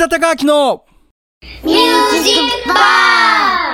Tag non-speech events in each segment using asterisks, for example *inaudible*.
田孝明のミュージックバ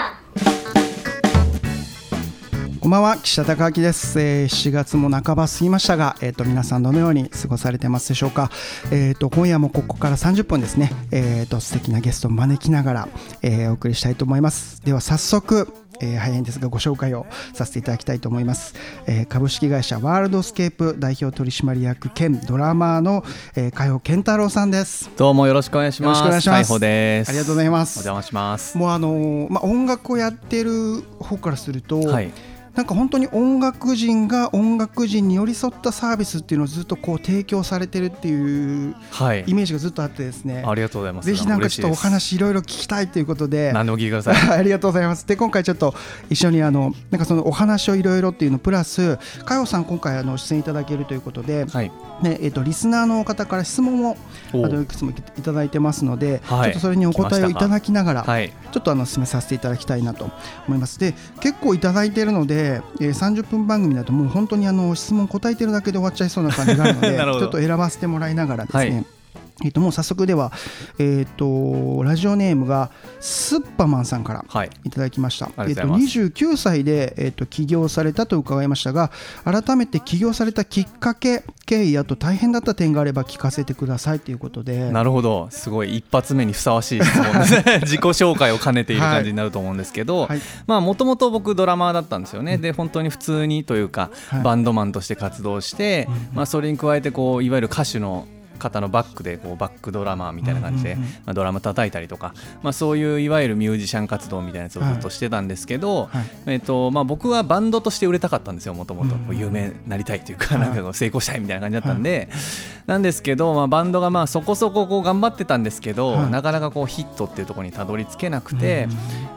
こんばんは岸田孝明です、えー、7月も半ば過ぎましたが、えー、と皆さんどのように過ごされてますでしょうか、えー、と今夜もここから30分ですね、えー、と素敵なゲストを招きながら、えー、お送りしたいと思います。では早速えー、早いんですがご紹介をさせていただきたいと思います、えー、株式会社ワールドスケープ代表取締役兼ドラマーの、えー、海保健太郎さんです。どうもよろしくお願いします。よろしくお願いします。です。ありがとうございます。お邪魔します。もうあのーまあ音楽をやってる方からすると、はいなんか本当に音楽人が音楽人に寄り添ったサービスっていうのをずっとこう提供されてるっていうはい。イメージがずっとあってですね、ありがとうございます。ぜひなんかちょっとお話いろいろ聞きたいということで。何でも聞いてください *laughs* ありがとうございます。で今回ちょっと一緒にあのなんかそのお話をいろいろっていうのプラス佳代さん今回あの出演いただけるということで、はい。ねえっとリスナーの方から質問をあおのいくつもいただいてますので、はい。ちょっとそれにお答えをいただきながら、はい。ちょっとあの進めさせていただきたいなと思います。で結構いただいているので、えー、30分番組だともう本当にあの質問答えてるだけで終わっちゃいそうな感じがあるので *laughs* ちょっと選ばせてもらいながらですね、はいえっともう早速では、えっとラジオネームがスッパマンさんからはい。いただきました。ありがとうございえっと29歳でえっと起業されたと伺いましたが、改めて起業されたきっかけ、経緯あと大変だった点があれば聞かせてくださいということで。なるほど。すごい一発目にふさわしい質問ですね。*laughs* 自己紹介を兼ねている感じになると思うんですけど、もともと僕ドラマーだったんですよね、で本当に普通にというか、はい。バンドマンとして活動して、まあ、それに加えてこういわゆる歌手の方のバックでこうバックドラマーみたいな感じで、まあ、ドラム叩いたりとか、まあ、そういういわゆるミュージシャン活動みたいなやつをずっとしてたんですけど、はい。えっとまあ、僕はバンドとして売れたかったんですよもともと有名になりたいというか,、はい。なんかこう成功したいみたいな感じだったんで、なんですけど、まあ、バンドがまあそこそここう頑張ってたんですけど、はい。なかなかこうヒットっていうところにたどり着けなくて、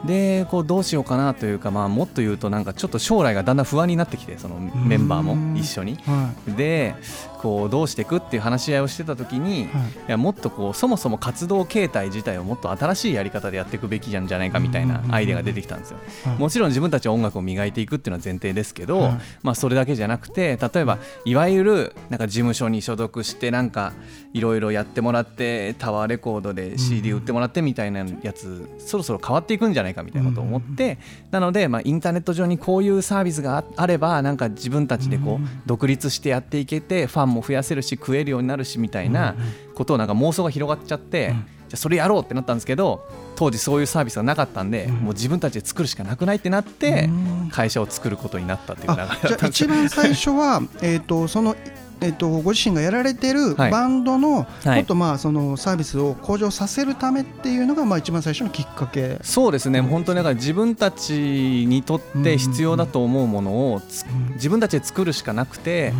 でこうどうしようかなというか、まあ、もっと言うとなんかちょっと将来がだんだん不安になってきてそのメンバーも一緒に。はでこうどうしていくっていう話し合いをしてた時に、い、やもっとこうそもそも活動形態自体をもっと新しいやり方でやっていくべきじゃんじゃないかみたいなアイデアが出てきたんですよ。はい。もちろん自分たちは音楽を磨いていくっていうのは前提ですけど、はい。まあ、それだけじゃなくて例えばいわゆるなんか事務所に所属してなんかいろいろやってもらってタワーレコードで CD 売ってもらってみたいなやつ、そろそろ変わっていくんじゃないかみたいなことを思って、なので、まあ、インターネット上にこういうサービスがああればなんか自分たちでこう独立してやっていけてファンも増やせるし食えるようになるしみたいなことをなんか妄想が広がっちゃって。じゃあそれやろうってなったんですけど当時そういうサービスがなかったんで、もう自分たちで作るしかなくないってなって会社を作ることになったっていう流れだあじゃあったんですよ。一番最初はえっとそのえっとご自身がやられてるはい。バンドのはい。もっとまあそのサービスを向上させるためっていうのがまあ一番最初のきっかけ。そうですね、本当にだから自分たちにとって必要だと思うものをつ自分たちで作るしかなくて、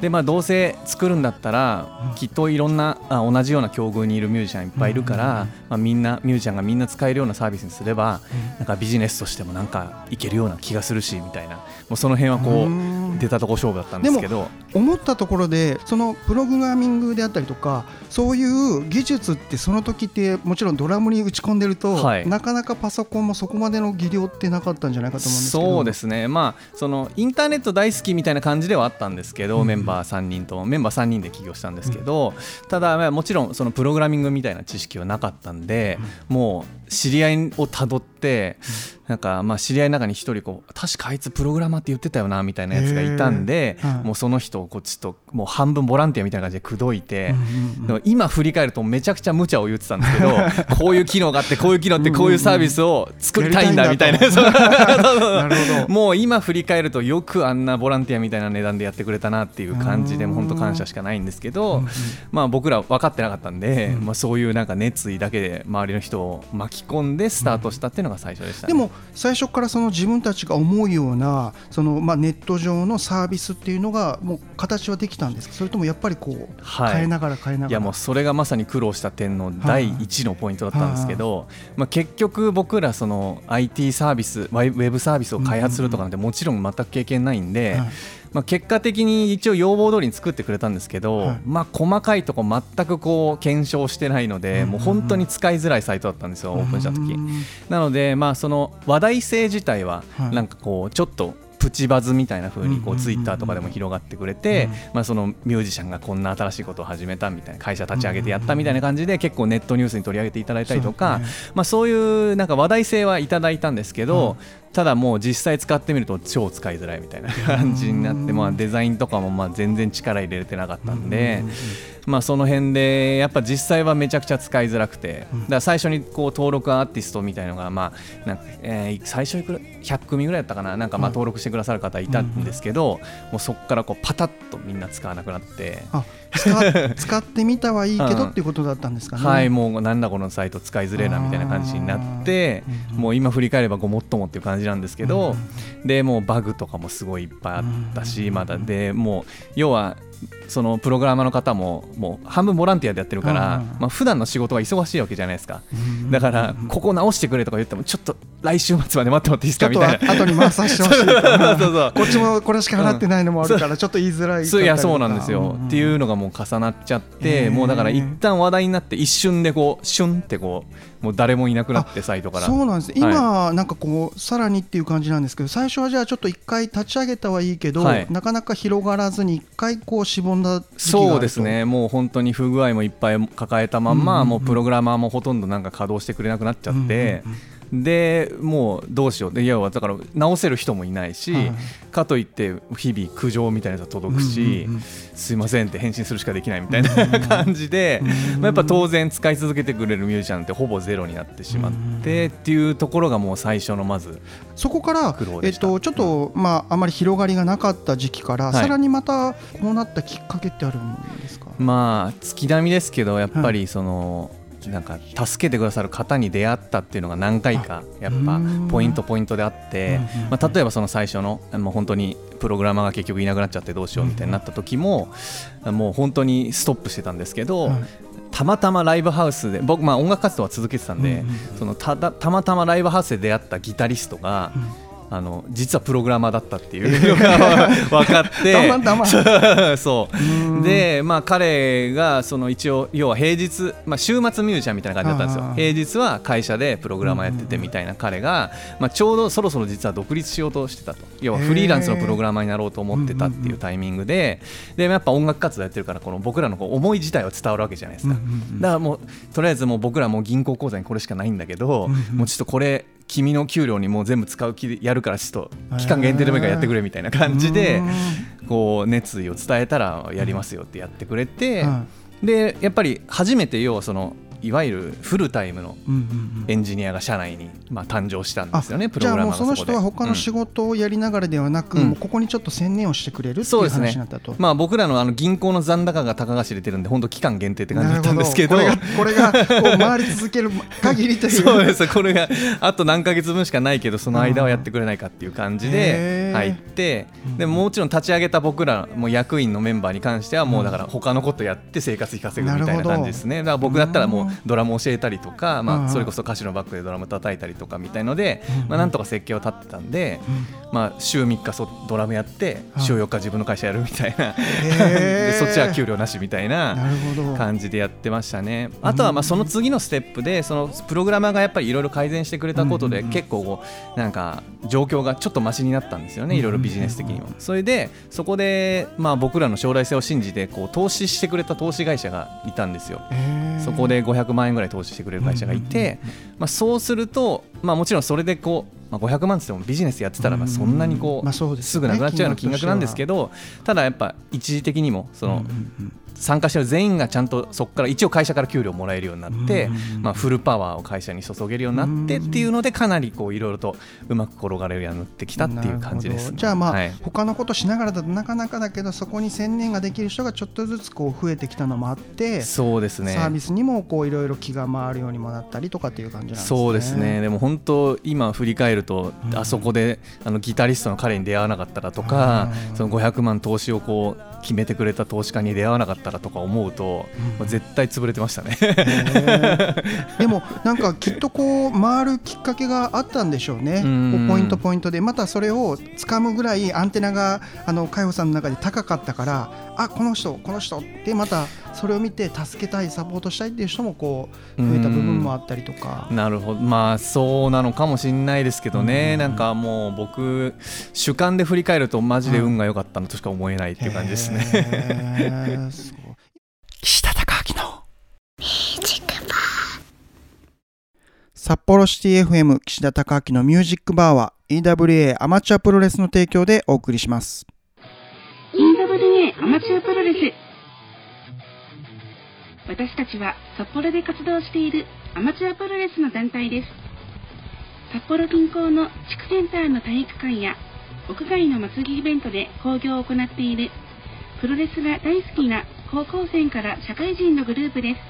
でまあ、どうせ作るんだったら、きっといろんなあ同じような境遇にいるミュージシャンいっぱいいるから、まあ、みんなミュージシャンがみんな使えるようなサービスにすれば、なんかビジネスとしてもなんかいけるような気がするしみたいな。もうその辺はこうん。う出たとこ勝負だったんですけど。思ったところでそのプログラミングであったりとかそういう技術ってその時ってもちろんドラムに打ち込んでると、はい。なかなかパソコンもそこまでの技量ってなかったんじゃないかと思うんですけど。そうですね、まあ、そのインターネット大好きみたいな感じではあったんですけど、メンバー3人とメンバー3人で起業したんですけど、ただ、まあもちろんそのプログラミングみたいな知識はなかったんで、もう知り合いをたどって、なんかまあ知り合いの中に一人こう確かあいつプログラマーって言ってたよなみたいなやつがいたんで、もうその人をこうちょっともう半分ボランティアみたいな感じで口説いて、今振り返るとめちゃくちゃ無茶を言ってたんですけど *laughs* こういう機能があってこういう機能ってこういうサービスを作りたいんだみたいな。もう今振り返るとよくあんなボランティアみたいな値段でやってくれたなっていう感じでうん本当感謝しかないんですけど、まあ、僕ら分かってなかったんで、まあ、そういうなんか熱意だけで周りの人を巻き込んでスタートしたっていうのが最初でした、ね。でも最初からその自分たちが思うようなそのまあネット上のサービスっていうのがもう形はできたんですか？それともやっぱりこうはい。変えながら変えながら？いやもうそれがまさに苦労した点の第一のポイントだったんですけど、まあ、結局僕らその IT サービスウェブサービスを開発するとかなんてもちろん全く経験ないんで、はい。まあ、結果的に一応要望通りに作ってくれたんですけど、はい。まあ、細かいとこ全くこう検証してないので、もう本当に使いづらいサイトだったんですよ、オープンした時。うんなので、まあ、その話題性自体ははい。なんかこうちょっとプチバズみたいな風にこうツイッターとかでも広がってくれて、まあ、そのミュージシャンがこんな新しいことを始めたみたいな会社立ち上げてやったみたいな感じで結構ネットニュースに取り上げていただいたりとかそうねまあ、そういうなんか話題性はいただいたんですけど、ただもう実際使ってみると超使いづらいみたいな感じになって、まあ、デザインとかもまあ全然力入れれてなかったんで、まあ、その辺でやっぱ実際はめちゃくちゃ使いづらくて、だから最初にこう登録アーティストみたいのが、まあなんかえー最初いくら100組ぐらいだったかな？なんかまあ登録してくださる方いたんですけど、もうそこからこうパタッとみんな使わなくなって。あ *laughs* 使ってみたはいいけどうんっていうことだったんですかね。はい、もうなんだこのサイト使いづれえなみたいな感じになってもう今振り返ればごもっともっていう感じなんですけど、でもうバグとかもすごいいっぱいあったし、まだ。でもう要はそのプログラマーの方ももう半分ボランティアでやってるから、うん。まあ普段の仕事が忙しいわけじゃないですか。だからここ直してくれとか言ってもちょっと来週末まで待ってもらっていいですか？みたいな。後に回させてほしい *laughs* こっちもこれしか払ってないのもあるからちょっと言いづらいそういやそうななんですよ、っていうのがもう重なっちゃって、もうだから一旦話題になって一瞬でこうシュンってこうもう誰もいなくなってサイトから。そうなんです。今、なんかこうさらにっていう感じなんですけど最初はじゃあちょっと一回立ち上げたはいいけど、はい。なかなか広がらずに一回こうしぼんだそうですね。もう本当に不具合もいっぱい抱えたまんま、うんうんうんもうプログラマーもほとんどなんか稼働してくれなくなっちゃって、でもうどうしよう。で要はだから直せる人もいないし、はい。かといって日々苦情みたいなやつが届くし、うんうんうん。すいませんって返信するしかできないみたいな感じで、まあ、やっぱ当然使い続けてくれるミュージシャンってほぼゼロになってしまってっていうところがもう最初のまずそこからえっと、ちょっと、まあ、あまり広がりがなかった時期から、はい。さらにまたこうなったきっかけってあるんですか、まあ月並みですけどやっぱりその、なんか助けてくださる方に出会ったっていうのが何回かやっぱうん。ポイントポイントであってうんうんうん。まあ、例えばその最初のもう本当にプログラマーが結局いなくなっちゃってどうしようみたいになった時ももう本当にストップしてたんですけど、はい。たまたまライブハウスで僕、まあ、音楽活動は続けてたんで、うんうんそのただたまたまライブハウスで出会ったギタリストが、あの実はプログラマーだったっていうのが *laughs* 分かって。*laughs* そう。で、まあ、彼がその一応要は平日、まあ、週末ミュージシャンみたいな感じだったんですよ。平日は会社でプログラマーやっててみたいな彼が、まあ、ちょうどそろそろ実は独立しようとしてたと。要はフリーランスのプログラマーになろうと思ってたっていうタイミングででやっぱ音楽活動やってるからこの僕らのこう思い自体は伝わるわけじゃないですか、だからもうとりあえずもう僕らもう銀行口座にこれしかないんだけど、もうちょっとこれ君の給料にもう全部使う気でやるからちょっと期間限定でもいいからやってくれみたいな感じでこう熱意を伝えたらやりますよってやってくれて、はでやっぱり初めて要はそのいわゆるフルタイムのエンジニアが社内にまあ誕生したんあですよねプじゃあログラマーがもうその人は他の仕うん事をやりながらではなく、うん。もうここにちょっと専念をしてくれるっていうそうですね話になったと。まあ僕らのあの銀行の残高が高が知れてるんで本当期間限定って感じだったんですけど。なるほこれがこれがこう回り続ける限りという。そうです。これがあと何ヶ月分しかないけどその間はやってくれないかっていう感じへでー入ってでももちろん立ち上げた僕らも役員のメンバーに関してはもうだから他のことやって生活費稼ぐみたいな感じですね。だから僕だったらもうドラム教えたりとかうん。まあそれこそ歌手のバックでドラム叩いたりとかみたいのでまあなんとか設計を立ってたんでまあ週3日そドラムやって週4日自分の会社やるみたいな。*laughs* でそっちは給料なしみたいな感じでやってましたね。あとはまあその次のステップでそのプログラマーがやっぱりいろいろ改善してくれたことで結構こうなんか状況がちょっとマシになったんですよねいろいろビジネス的にも。それでそこでまあ僕らの将来性を信じてこう投資してくれた投資会社がいたんですよ。そこで500万円ぐらい投資してくれる会社がいて、まあ、そうすると、まあ、もちろんそれでこう、まあ、500万って言ってもビジネスやってたらまあそんなにこう,、すぐなくなっちゃうような金額なんですけどただやっぱ一時的にもその、参加してる全員がちゃんとそこから一応会社から給料もらえるようになって、まあ、フルパワーを会社に注げるようになってっていうのでかなりこういろいろとうまく転がれるようになってきたっていう感じです、なるほど。じゃあまあ、はい。他のことしながらだとなかなかだけどそこに専念ができる人がちょっとずつこう増えてきたのもあって、そうですね。サービスにもこういろいろ気が回るようにもなったりとかっていう感じなんですね。そうですね。でも本当今振り返ると、あそこであのギタリストの彼に出会わなかったらとか、うん。その500万投資をこう決めてくれた投資家に出会わなかったらとか思うと、まあ絶対潰れてましたね。でもなんかきっとこう回るきっかけがあったんでしょうね。ポイントポイントで。またそれを掴むぐらいアンテナがあの海保さんの中で高かったからあこの人この人ってまたそれを見て助けたいサポートしたいっていう人もこう増えた部分もあったりとか。なるほど。まあそうなのかもしれないですけどね、うん。なんかもう僕主観で振り返るとマジで運が良かったのとしか思えないっていう感じですね、へーすごい岸田隆明の札幌シティ FM 岸田隆明のミュージックバーは EWA アマチュアプロレスの提供でお送りします。EWA アマチュアプロレス。私たちは札幌で活動しているアマチュアプロレスの団体です。札幌近郊の地区センターの体育館や屋外の祭りイベントで興行を行っているプロレスが大好きな高校生から社会人のグループです。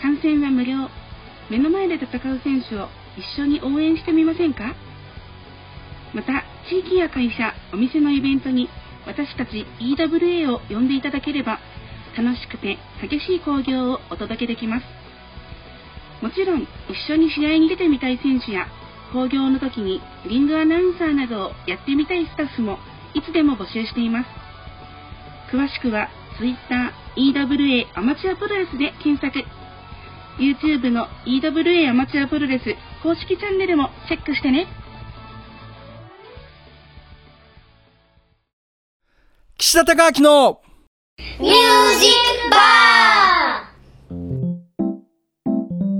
観戦は無料目の前で戦う選手を一緒に応援してみませんか？また地域や会社お店のイベントに私たち EWA を呼んでいただければ楽しくて激しい興行をお届けできます。もちろん一緒に試合に出てみたい選手や興行の時にリングアナウンサーなどをやってみたいスタッフもいつでも募集しています。詳しくは Twitter EWA アマチュアプロレスで検索。YouTube の EWA アマチュアプロレス公式チャンネルもチェックしてね。岸田隆明のミュージックバ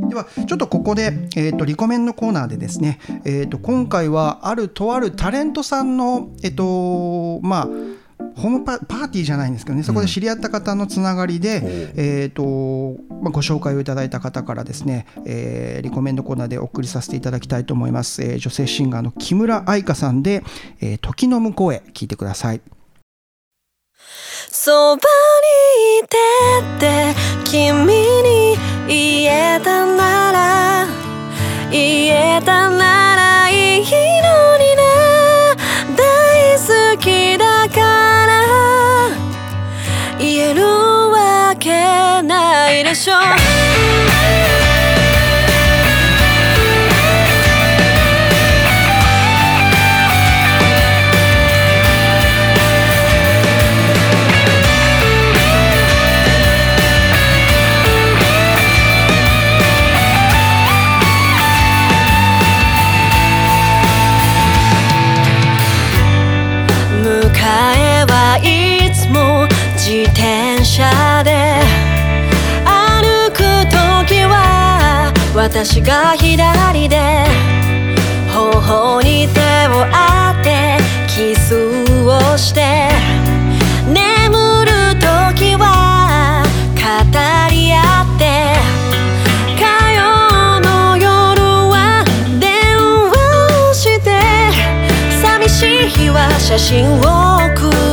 ではちょっとここで、えー、とリコメンのコーナーでですね、えー、と今回はあるとあるタレントさんのえっ、とまあホームパパーティーじゃないんですけどね。そこで知り合った方のつながりで、えーとまあ、ご紹介をいただいた方からですね、えーリコメンドコーナーでお送りさせていただきたいと思います、えー女性シンガーの木村愛香さんで「えー時の向こうへ」聞いてください。そばにいてって君に言えたなら言えたならいいないでしょう。私が左で頬に手を当てキスをして眠る時は語り合って火曜の夜は電話をして寂しい日は写真を送っ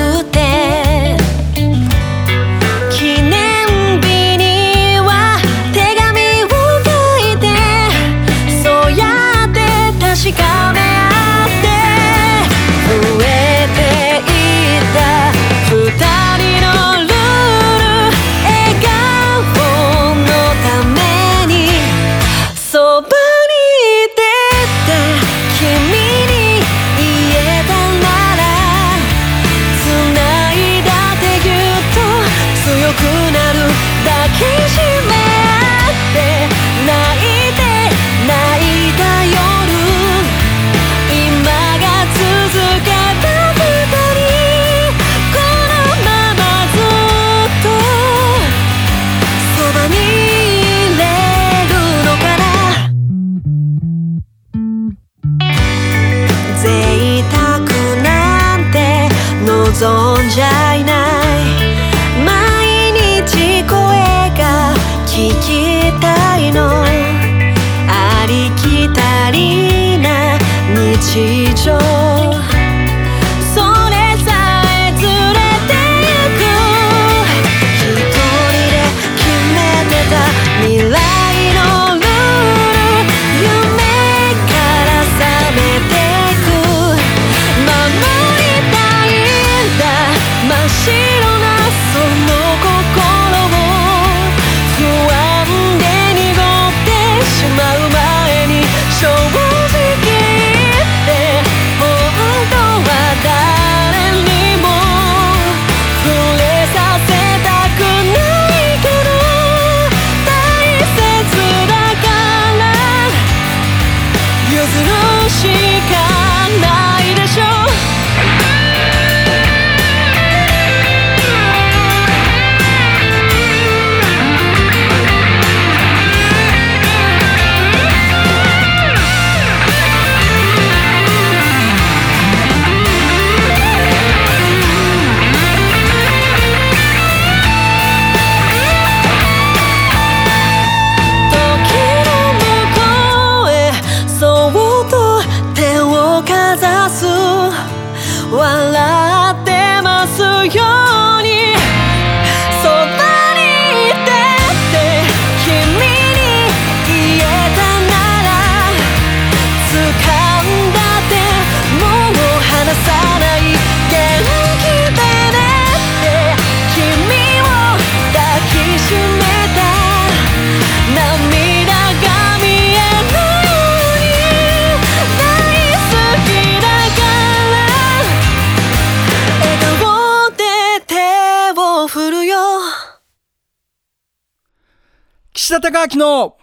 岸田隆明の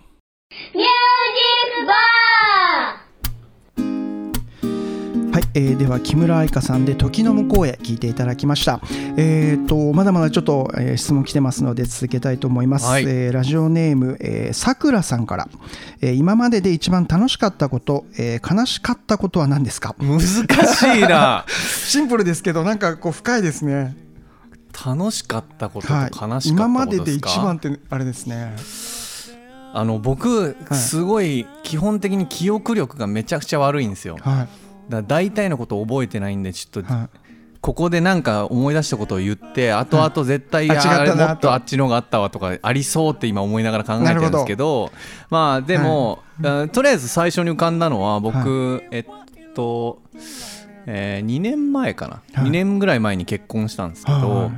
ミュージックバはい、えーでは木村愛香さんで時の向こうへ聞いていただきました。えっ、とまだまだちょっと、えー質問来てますので続けたいと思います。はいえーラジオネーム、えーさくらさんから、えー今までで一番楽しかったこと、えー悲しかったことは何ですか？難しいな *laughs* シンプルですけどなんかこう深いですね。楽しかったことと悲はいしかったことですか、今までで一番ってあれですね。あの僕はい。すごい基本的に記憶力がめちゃくちゃ悪いんですよ。はい。ら大体のことを覚えてないんでちょっとはい。ここでなんか思い出したことを言って後々絶対、あれもっとあっちのがあったわとかありそうって今思いながら考えてるんですけどまあでも、あとりあえず最初に浮かんだのは僕、えっと、え2年前かな、はい。2年ぐらい前に結婚したんですけど、はい。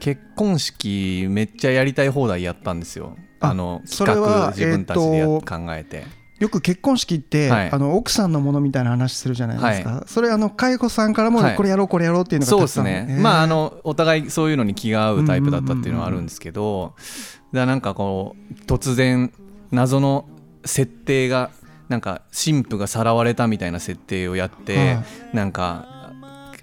結婚式めっちゃやりたい放題やったんですよ。ああのそれは企画自分たちでえ考えて。よく結婚式って、はいあの奥さんのものみたいな話するじゃないですか。はそれあの佳子さんからも、はいこれやろうこれやろうっていうのがそうですね、えーまああのお互いそういうのに気が合うタイプだったっていうのはあるんですけど、だからなんかこう突然謎の設定がなんか神父がさらわれたみたいな設定をやって、はなんか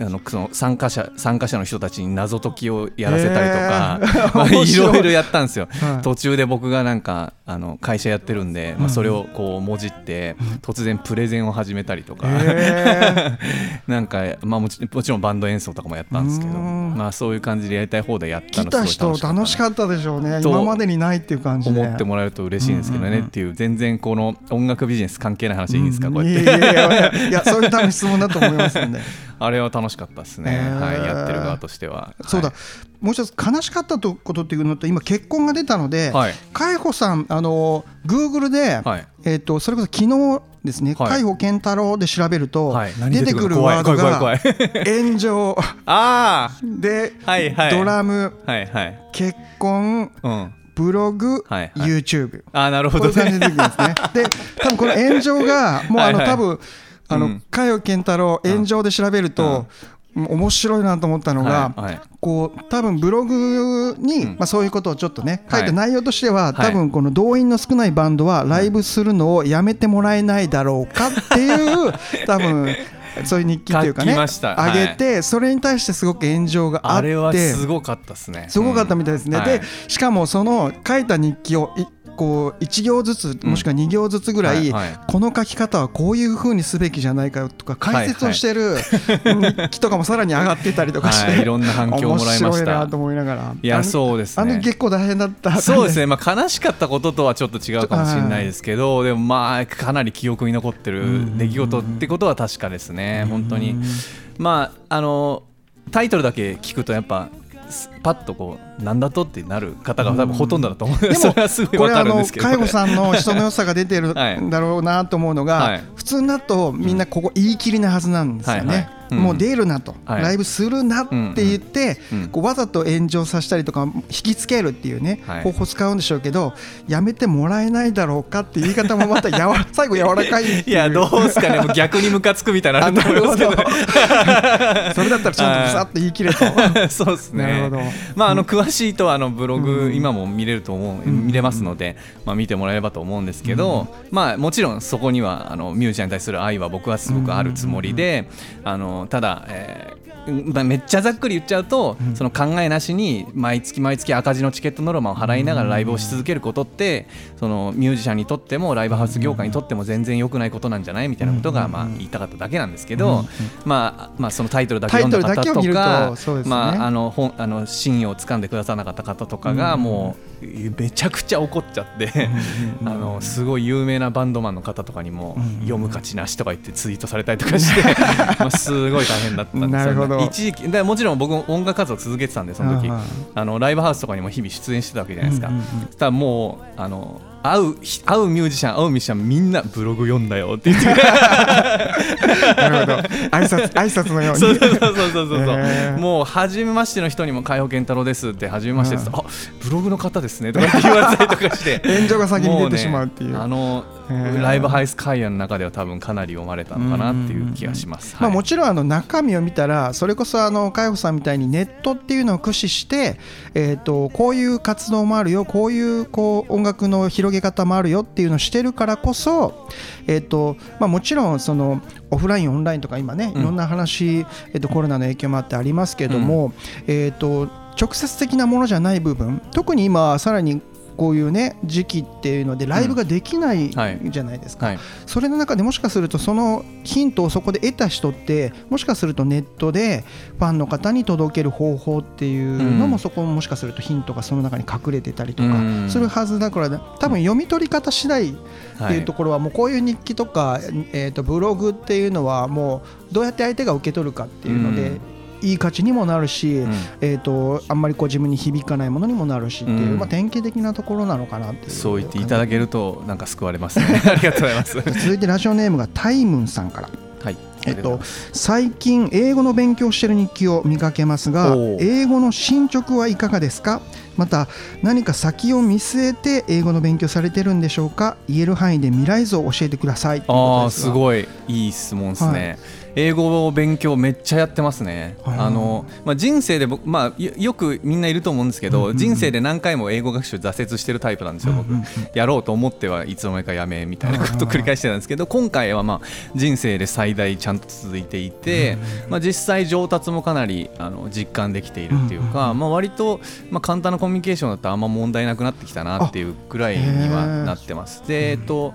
あのその参加者参加者の人たちに謎解きをやらせたりとか、へー。*laughs* まあい。ろいろやったんですよ。はい。途中で僕がなんかあの会社やってるんで、まあ、それをこうもじって突然プレゼンを始めたりとか、へ *laughs* なんか、まあ、もちもちろんバンド演奏とかもやったんですけど、うん。まあ、そういう感じでやりたい放題やったのすごい楽しかったで。しょうね。と今までにないっていう感じで。思ってもらえると嬉しいんですけどね、うんうんうん。っていう全然この音楽ビジネス関係ない話でいいんですか、うん。こうやって。いやいやいやいやそういうための質問だと思いますんで *laughs* あれは楽しかったですね、へー。はい、やってる側としては。そうだ、はい。もう一つ悲しかったとことっていうのと今結婚が出たので、はい。海保さんあのグーグルで、はい。えっ、とそれこそ昨日ですね、はい。海保健太郎で調べると、出てくるワードが炎上。*laughs* あで、はいはい。ドラム。あはいはい。結婚。うん。ブログ、はいはい。YouTube あーなるほどね。で、多分この炎上が、*laughs* もうあの、はいはい多分あのうん、佳代健太郎、炎上で調べると、面白いなと思ったのが、はいはい。こう多分ブログに、うん。まあ、そういうことをちょっとね書い。はいた内容としては、はい。多分この動員の少ないバンドはライブするのをやめてもらえないだろうかっていう *laughs* 多分そういう日記っていうかね書きました。はい。上げてそれに対してすごく炎上があってあれはすごかったですね。すごかったみたいですね、うん。でしかもその書いた日記をいこう1行ずつもしくは2行ずつぐらい、この書き方はこういうふうにすべきじゃないかとか解説をしてる日記とかもさらに上がってたりとかして、はいいろんな反響をもらいました。面白いなと思いながら。いやそうですね。あの結構大変だった。そうですね、まあ、悲しかったこととはちょっと違うかもしれないですけど、でもまあかなり記憶に残ってる出来事ってことは確かですね、本当に。まああのタイトルだけ聞くとやっぱすパッとこうなんだとってなる方が多分ほとんどだと思う、で *laughs* そもれはすごいこれあのわかるんですけど。介護さんの人の良さが出てるはいんだろうなと思うのが、はい。普通だとみんなここ言い切りなはずなんですよね、はいはい。うん。もう出るなと、はい。ライブするなって言って、うんうんこうわざと炎上させたりとか引きつけるっていうね、はい。方法使うんでしょうけどやめてもらえないだろうかって言い方もまたやわ *laughs* 最後柔らかいいやどうですかね。逆にムカつくみたいな *laughs* それだったらちゃんとブサッと言い切れと。そうですね。なるほど。まああの詳しいとあのブログ、うん今も見れると思う、ん見れますので、まあ見てもらえればと思うんですけど、まあもちろんそこにはあのミュージシャンに対する愛は僕はすごくあるつもりで、あのただ、えーまあめっちゃざっくり言っちゃうと、その考えなしに毎月毎月赤字のチケットノルマを払いながらライブをし続けることってそのミュージシャンにとってもライブハウス業界にとっても全然良くないことなんじゃないみたいなことがまあ言いたかっただけなんですけど、まあまあそのタイトルだけ読んだ方とかねまああの本あの真意を掴ん。でくださらなかった方とかがもうめちゃくちゃ怒っちゃってあのすごい有名なバンドマンの方とかにも読む価値なしとか言ってツイートされたりとかして *laughs* まあすごい大変だったんですよなるほど。一時期でもちろん僕も音楽活動続けてたんでその時。あはあのライブハウスとかにも日々出演してたわけじゃないですか。たらもうあの会うひ会うミュージシャン会うミュージシャンみんなブログ読んだよって言って *laughs* なるほど。挨拶挨拶のように。そうそうそうそうそうそう、へー。もう初めましての人にも海保健太郎ですって初めましてです、あブログの方ですねとか言われたりとかして。*laughs* 炎上が先に出てしまうっていう。もねあのーライブハウス会話の中では多分かなり読まれたのかなっていう気がします。まあ、はい。もちろんあの中身を見たらそれこそあの海保さんみたいにネットっていうのを駆使して、えー、とこういう活動もあるよこういうこう音楽の広げ方もあるよっていうのをしてるからこそ、えーとまあ、もちろんそのオフラインオンラインとか今ねいろんな話、えー、とコロナの影響もあってありますけども、えー、と直接的なものじゃない部分特に今さらにこういうね時期っていうのでライブができないはい。じゃないですか、はい。それの中でもしかするとそのヒントをそこで得た人ってもしかするとネットでファンの方に届ける方法っていうのもうん。そこももしかするとヒントがその中に隠れてたりとかうん。するはずだから多分読み取り方次第っていうところはもうこういう日記とかえーとブログっていうのはもうどうやって相手が受け取るかっていうのでうんいい価値にもなるしうん。えーとあんまりこう自分に響かないものにもなるしっていううん。まあ典型的なところなのかなっていうそう言っていただけるとなんか救われますね。*laughs* ありがとうございます。続いてラジオネームがタイムンさんから。はい。えっと、最近英語の勉強をしている日記を見かけますが英語の進捗はいかがですか？また何か先を見据えて英語の勉強されてるんでしょうか？言える範囲で未来図を教えてくださいああすいごい。いい質問ですね、英語を勉強めっちゃやってますね、はい。あのまあ、人生で僕、まあ、よよくみんないると思うんですけど、うんうんうん。人生で何回も英語学習挫折してるタイプなんですよ、僕、うんうんうん。やろうと思ってはいつの間にかやめみたいなことを繰り返してたんですけど今回はまあ人生で最大ちゃんと続いていて、まあ、実際上達もかなりあの実感できているっていうか、まあ、割と、まあ、簡単なコミュニケーションだったらあんま問題なくなってきたなっていうくらいにはなってます。でえっと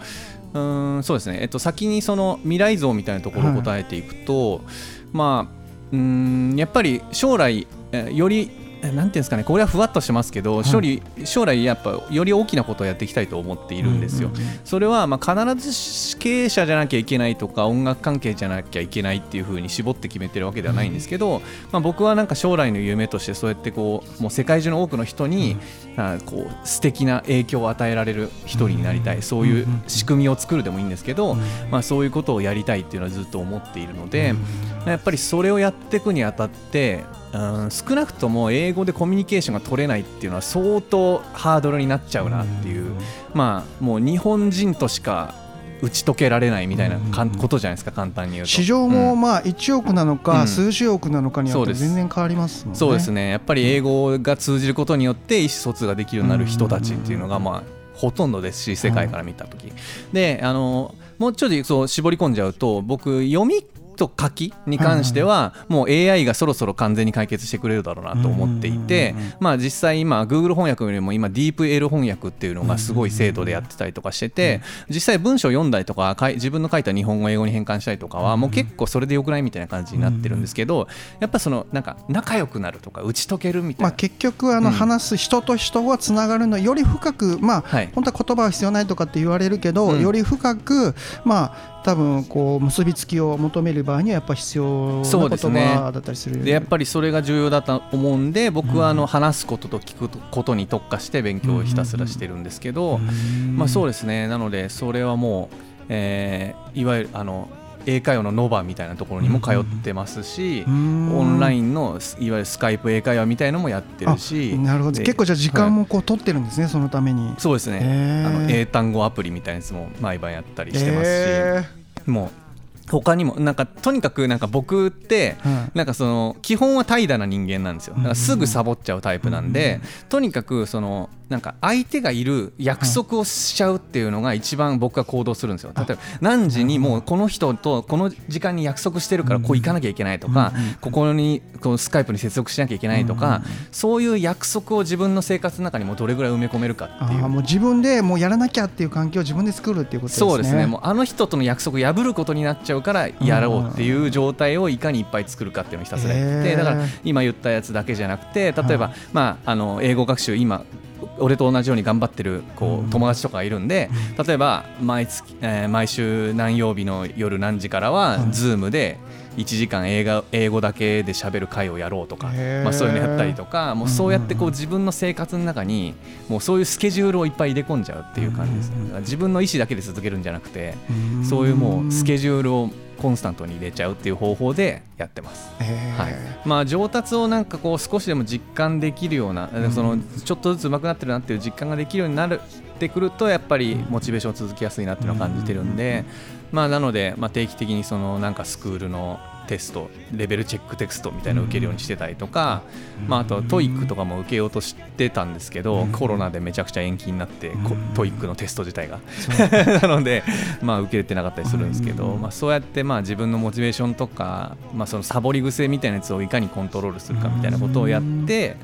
うんそうですね、えっと、先にその未来像みたいなところを答えていくと、まあうんやっぱり将来えーよりなんていうんですかねこれはふわっとしてますけど、将来将来やっぱより大きなことをやっていきたいと思っているんですよ。それはまあ必ずし経営者じゃなきゃいけないとか音楽関係じゃなきゃいけないっていう風に絞って決めてるわけではないんですけど、まあ、僕はなんか将来の夢としてそうやってこうもう世界中の多くの人に、あこう素敵な影響を与えられる一人になりたい、そういう仕組みを作るでもいいんですけど、まあ、そういうことをやりたいっていうのはずっと思っているので、やっぱりそれをやっていくにあたってうん少なくとも英語でコミュニケーションが取れないっていうのは相当ハードルになっちゃうなっていう、まあもう日本人としか打ち解けられないみたいなかんことじゃないですか簡単に言うと。市場もうん。まあ1億なのうん。か数十億なのかによって全然変わりますもんね。そうですね。やっぱり英語が通じることによって意思疎通ができるようになる人たちっていうのがまあほとんどですし世界から見た時。であのもうちょっとそう絞り込んじゃうと僕読みと書きに関してはもう AI がそろそろ完全に解決してくれるだろうなと思っていてまあ実際今 Google 翻訳よりも今 DeepL 翻訳っていうのがすごい精度でやってたりとかしてて実際文章を読んだりとか自分の書いた日本語を英語に変換したりとかはもう結構それでよくないみたいな感じになってるんですけどやっぱそのなんか仲良くなるとか打ち解けるみたいな。まあ、結局あのうん。話す人と人がつながるのより深く、まあはい。本当は言葉は必要ないとかって言われるけど、うん。より深く、まあ、多分こう結びつきを求める場合にはやっぱ必要な言葉だったりする。でやっぱりそれが重要だと思うんで僕はあの話すことと聞くことに特化して勉強をひたすらしてるんですけど、まあそうですね。なのでそれはもう、えーいわゆるあの英会話のノバみたいなところにも通ってますし、オンランインのいわゆるスカイプ英会話みたいのもやってるしなるほど。で結構じゃあ時間もこう取ってるんですね、そのために。そうですね、あの英単語アプリみたいなやつも毎晩やったりしてますし、えもう他にもなんかとにかくなんか僕って、はい。なんかその基本は怠惰な人間なんですよ。だからすぐサボっちゃうタイプなんで、とにかくそのなんか相手がいる約束をしちゃうっていうのが一番僕は行動するんですよ。例えば何時にもうこの人とこの時間に約束してるからこう行かなきゃいけないとか、ここにこのスカイプに接続しなきゃいけないとか、そういう約束を自分の生活の中にもどれぐらい埋め込めるかっていう。もう自分でもうやらなきゃっていう環境を自分で作るっていうことですね。そうですね。もうあの人との約束を破ることになっちゃうからやろうっていう状態をいかにいっぱい作るかっていうのをひたすらやってだから今言ったやつだけじゃなくて例えば、はい。まあ、あの英語学習今俺と同じように頑張ってるこう友達とかがいるんで例えば毎月、えー毎週何曜日の夜何時からは Zoom で1時間英語英語だけで喋る会をやろうとか、まあ、そういうのやったりとかもうそうやってこう自分の生活の中にもうそういうスケジュールをいっぱい入れ込んじゃうっていう感じですね。自分の意思だけで続けるんじゃなくてそういうもうスケジュールをコンスタントに入れちゃうっていう方法でやってます。はい。まあ、上達をなんかこう少しでも実感できるような、そのちょっとずつ上手くなってるなっていう実感ができるようになるっってくるとやっぱりモチベーション続きやすいなっていうのを感じてるんで、まあ、なので、まあ、定期的にそのなんかスクールのテストレベルチェックテストみたいなのを受けるようにしてたりとか、まあ、あと TOEICとかも受けようとしてたんですけどコロナでめちゃくちゃ延期になってこ TOEICのテスト自体が。*laughs* なので、まあ、受けれてなかったりするんですけど、まあ、そうやってまあ自分のモチベーションとか、まあ、そのサボり癖みたいなやつをいかにコントロールするかみたいなことをやって、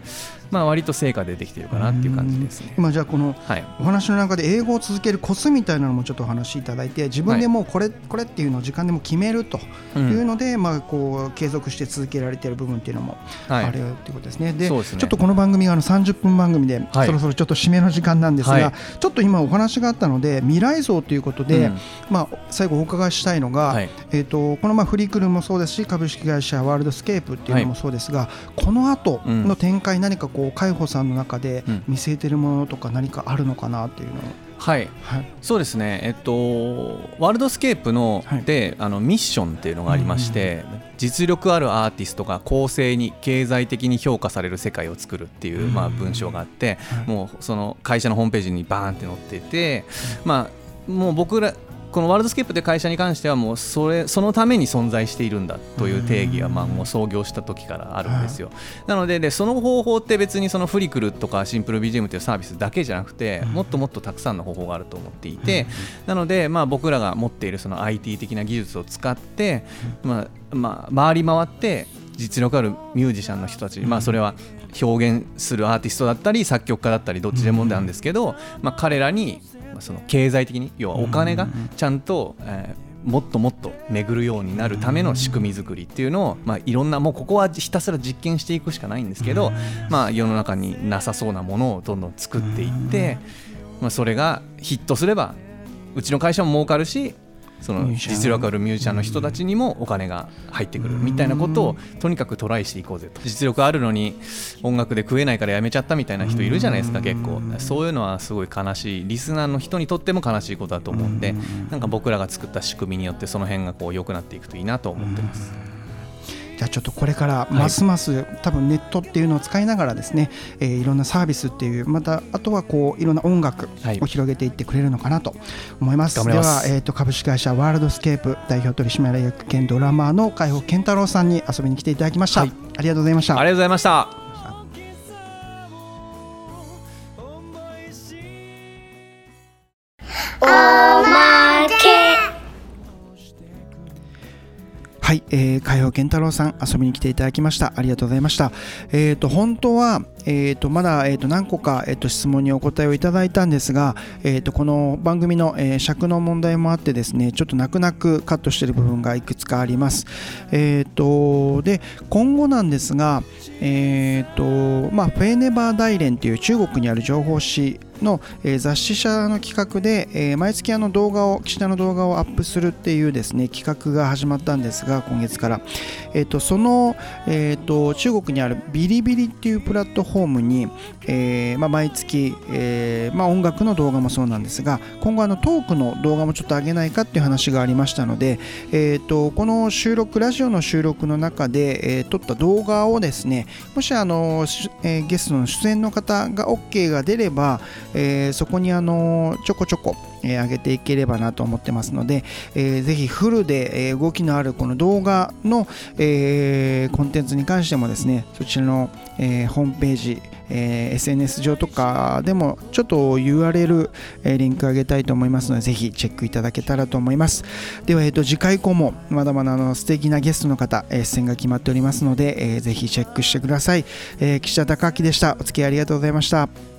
まあ、割と成果出てきてるかなっていう感じですね。今じゃあこのはい。お話の中で英語を続けるコツみたいなのもちょっとお話しいただいて自分でもうこれ,、これっていうのを時間でも決めるというので、まあ、こう継続して続けられている部分っていうのもはい。あるよっていうことですね。でちょっとこの番組があの30分番組で、はい。そろそろちょっと締めの時間なんですが、はい。ちょっと今お話があったので未来像ということで、うん。まあ、最後お伺いしたいのが、はい。えー、とこのまあフリークルもそうですし株式会社ワールドスケープっていうのもそうですが、この後の展開、何かこう海保さんの中でうん。見据えているものとか何かあるのかなっていうのを、はい。はい、そうですね、えっと、ワールドスケープの、はい。であのミッションっていうのがありまして、実力あるアーティストが公正に経済的に評価される世界を作るっていう、まあ、文章があって、もうその会社のホームページにバーンって載ってて、まあ、もう僕らこのワールドスケープという会社に関してはもうそれそのために存在しているんだという定義はまあもう創業した時からあるんですよ。なのででその方法って別にそのフリクルとかシンプル BGM というサービスだけじゃなくてもっともっとたくさんの方法があると思っていてなのでまあ僕らが持っているその IT 的な技術を使ってまあまあ回り回って実力あるミュージシャンの人たちまあそれは表現するアーティストだったり作曲家だったりどっちでもなんですけどまあ彼らにまあその経済的に要はお金がちゃんとえーもっともっと巡るようになるための仕組み作りっていうのを、まあ、いろんなもうここはひたすら実験していくしかないんですけど、まあ、世の中になさそうなものをどんどん作っていって、まあ、それがヒットすればうちの会社も儲かるしその実力あるミュージシャンの人たちにもお金が入ってくるみたいなことをとにかくトライしていこうぜと。実力あるのに音楽で食えないからやめちゃったみたいな人いるじゃないですか結構。そういうのはすごい悲しい。リスナーの人にとっても悲しいことだと思うん。でなんか僕らが作った仕組みによってその辺がこう良くなっていくといいなと思ってます。じゃあちょっとこれからますます、多分ネットっていうのを使いながらですね、えーいろんなサービスっていうまたあとはこういろんな音楽はい。を広げていってくれるのかなと思います、頑張ります。では、えー、と株式会社ワールドスケープ代表取締役兼ドラマーの海保健太郎さんに遊びに来ていただきました、はい。ありがとうございました。ありがとうございました。おまけ。はい、えー、海保健太郎さん遊びに来ていただきました。ありがとうございました。えっ、と本当はえー、とまだ、えー、と何個か、えー、と質問にお答えをいただいたんですが、えー、とこの番組の、えー尺の問題もあってですねちょっと泣く泣くカットしている部分がいくつかあります。えー、とで今後なんですが、えーとまあ、フェーネバー大連という中国にある情報誌の、えー雑誌社の企画で、えー毎月あの動画を岸田の動画をアップするっていうですね企画が始まったんですが今月から、えー、とその、えー、と中国にあるビリビリっていうプラットフォホームに、えーまあ、毎月、えーまあ、音楽の動画もそうなんですが今後あのトークの動画もちょっと上げないかっていう話がありましたので、えー、とこの収録ラジオの収録の中で、えー撮った動画をですねもしあの、えゲストの出演の方が OK が出れば、えそこにあのちょこちょこ、えー上げていければなと思ってますので、えーぜひフルで、えー動きのあるこの動画の、えーコンテンツに関してもですねそちらの、えーホームページえー SNS 上とかでもちょっと URL、えーリンク上げたいと思いますのでぜひチェックいただけたらと思います。では、えー、と次回以降もまだまだあの素敵なゲストの方、えー出演が決まっておりますので、えーぜひチェックしてください、えー岸田隆明でした。お付き合いありがとうございました。